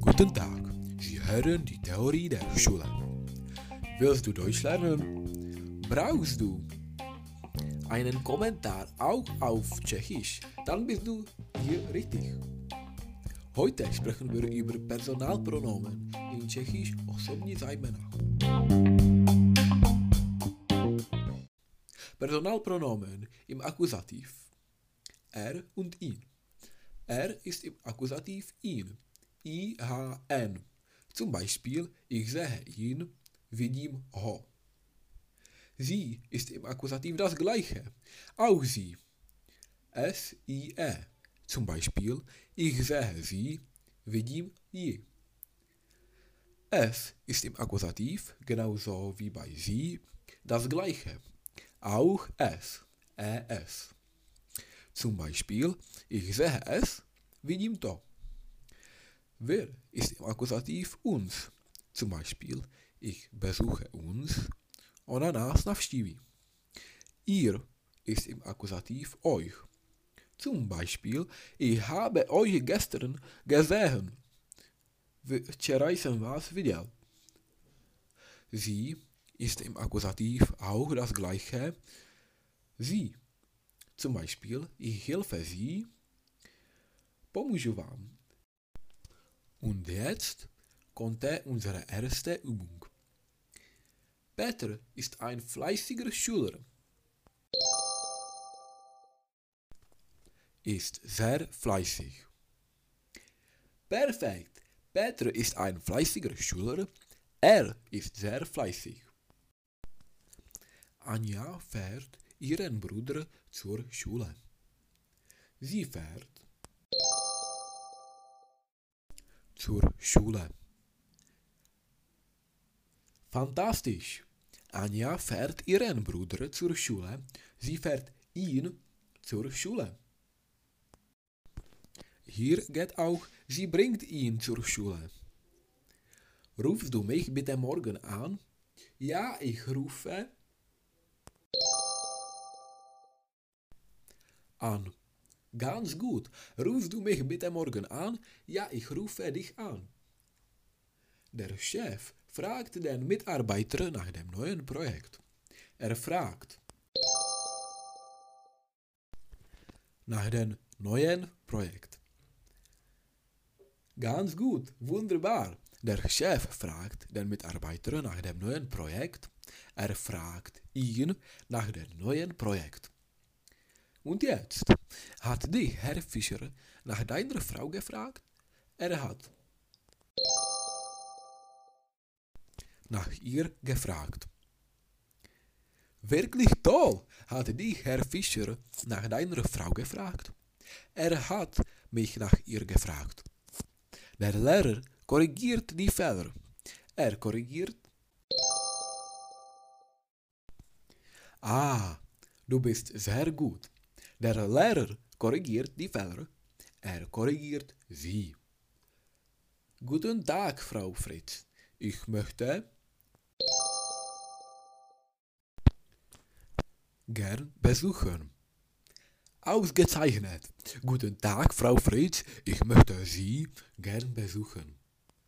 Guten Tag, Sie hören die Theorie der Schule. Willst du Deutsch lernen? Brauchst du einen Kommentar auch auf Tschechisch? Dann bist du hier richtig. Heute sprechen wir über Personalpronomen in Tschechisch osobní zajména. Personalpronomen im Akkusativ. Er und ihn. Er ist im Akkusativ ihn. IHN. Zum Beispiel, ich sehe ihn, vidím ho. Sie ist im Akkusativ das gleiche. Auch sie. S-I-E. Zum Beispiel, ich sehe sie, vidím ji. Es ist im Akkusativ, genauso wie bei sie, das gleiche. Auch es. Es. Zum Beispiel, ich sehe es, vidím to. Wer ist im Akkusativ uns? Zum Beispiel, ich besuche uns, ona nás navštíví. Ihr ist im Akkusativ euch. Zum Beispiel, ich habe euch gestern gesehen. Včera jsem vás viděl. Sie ist im Akkusativ auch das gleiche. Sie. Zum Beispiel, ich helfe Sie, pomůžu vám. Und jetzt kommt unsere erste Übung. Peter ist ein fleißiger Schüler. Ist sehr fleißig. Perfekt. Peter ist ein fleißiger Schüler. Er ist sehr fleißig. Anja fährt ihren Bruder zur Schule. Sie fährt zur Schule. Fantastisch! Anja fährt ihren Bruder zur Schule. Sie fährt ihn zur Schule. Hier geht auch, sie bringt ihn zur Schule. Rufst du mich bitte morgen an? Ja, ich rufe an. Ganz gut. Rufst du mich bitte morgen an? Ja, ich rufe dich an. Der Chef fragt den Mitarbeiter nach dem neuen Projekt. Er fragt nach dem neuen Projekt. Ganz gut, wunderbar. Der Chef fragt den Mitarbeiter nach dem neuen Projekt. Er fragt ihn nach dem neuen Projekt. Und jetzt hat die Herr Fischer nach deiner Frau gefragt? Er hat nach ihr gefragt. Wirklich toll, hat die Herr Fischer nach deiner Frau gefragt. Er hat mich nach ihr gefragt. Der Lehrer korrigiert die Fehler. Er korrigiert. Ah, du bist sehr gut. Der Lehrer korrigiert die Fehler. Er korrigiert sie. Guten Tag, Frau Fritz. Ich möchte gern besuchen. Ausgezeichnet. Guten Tag, Frau Fritz. Ich möchte Sie gern besuchen.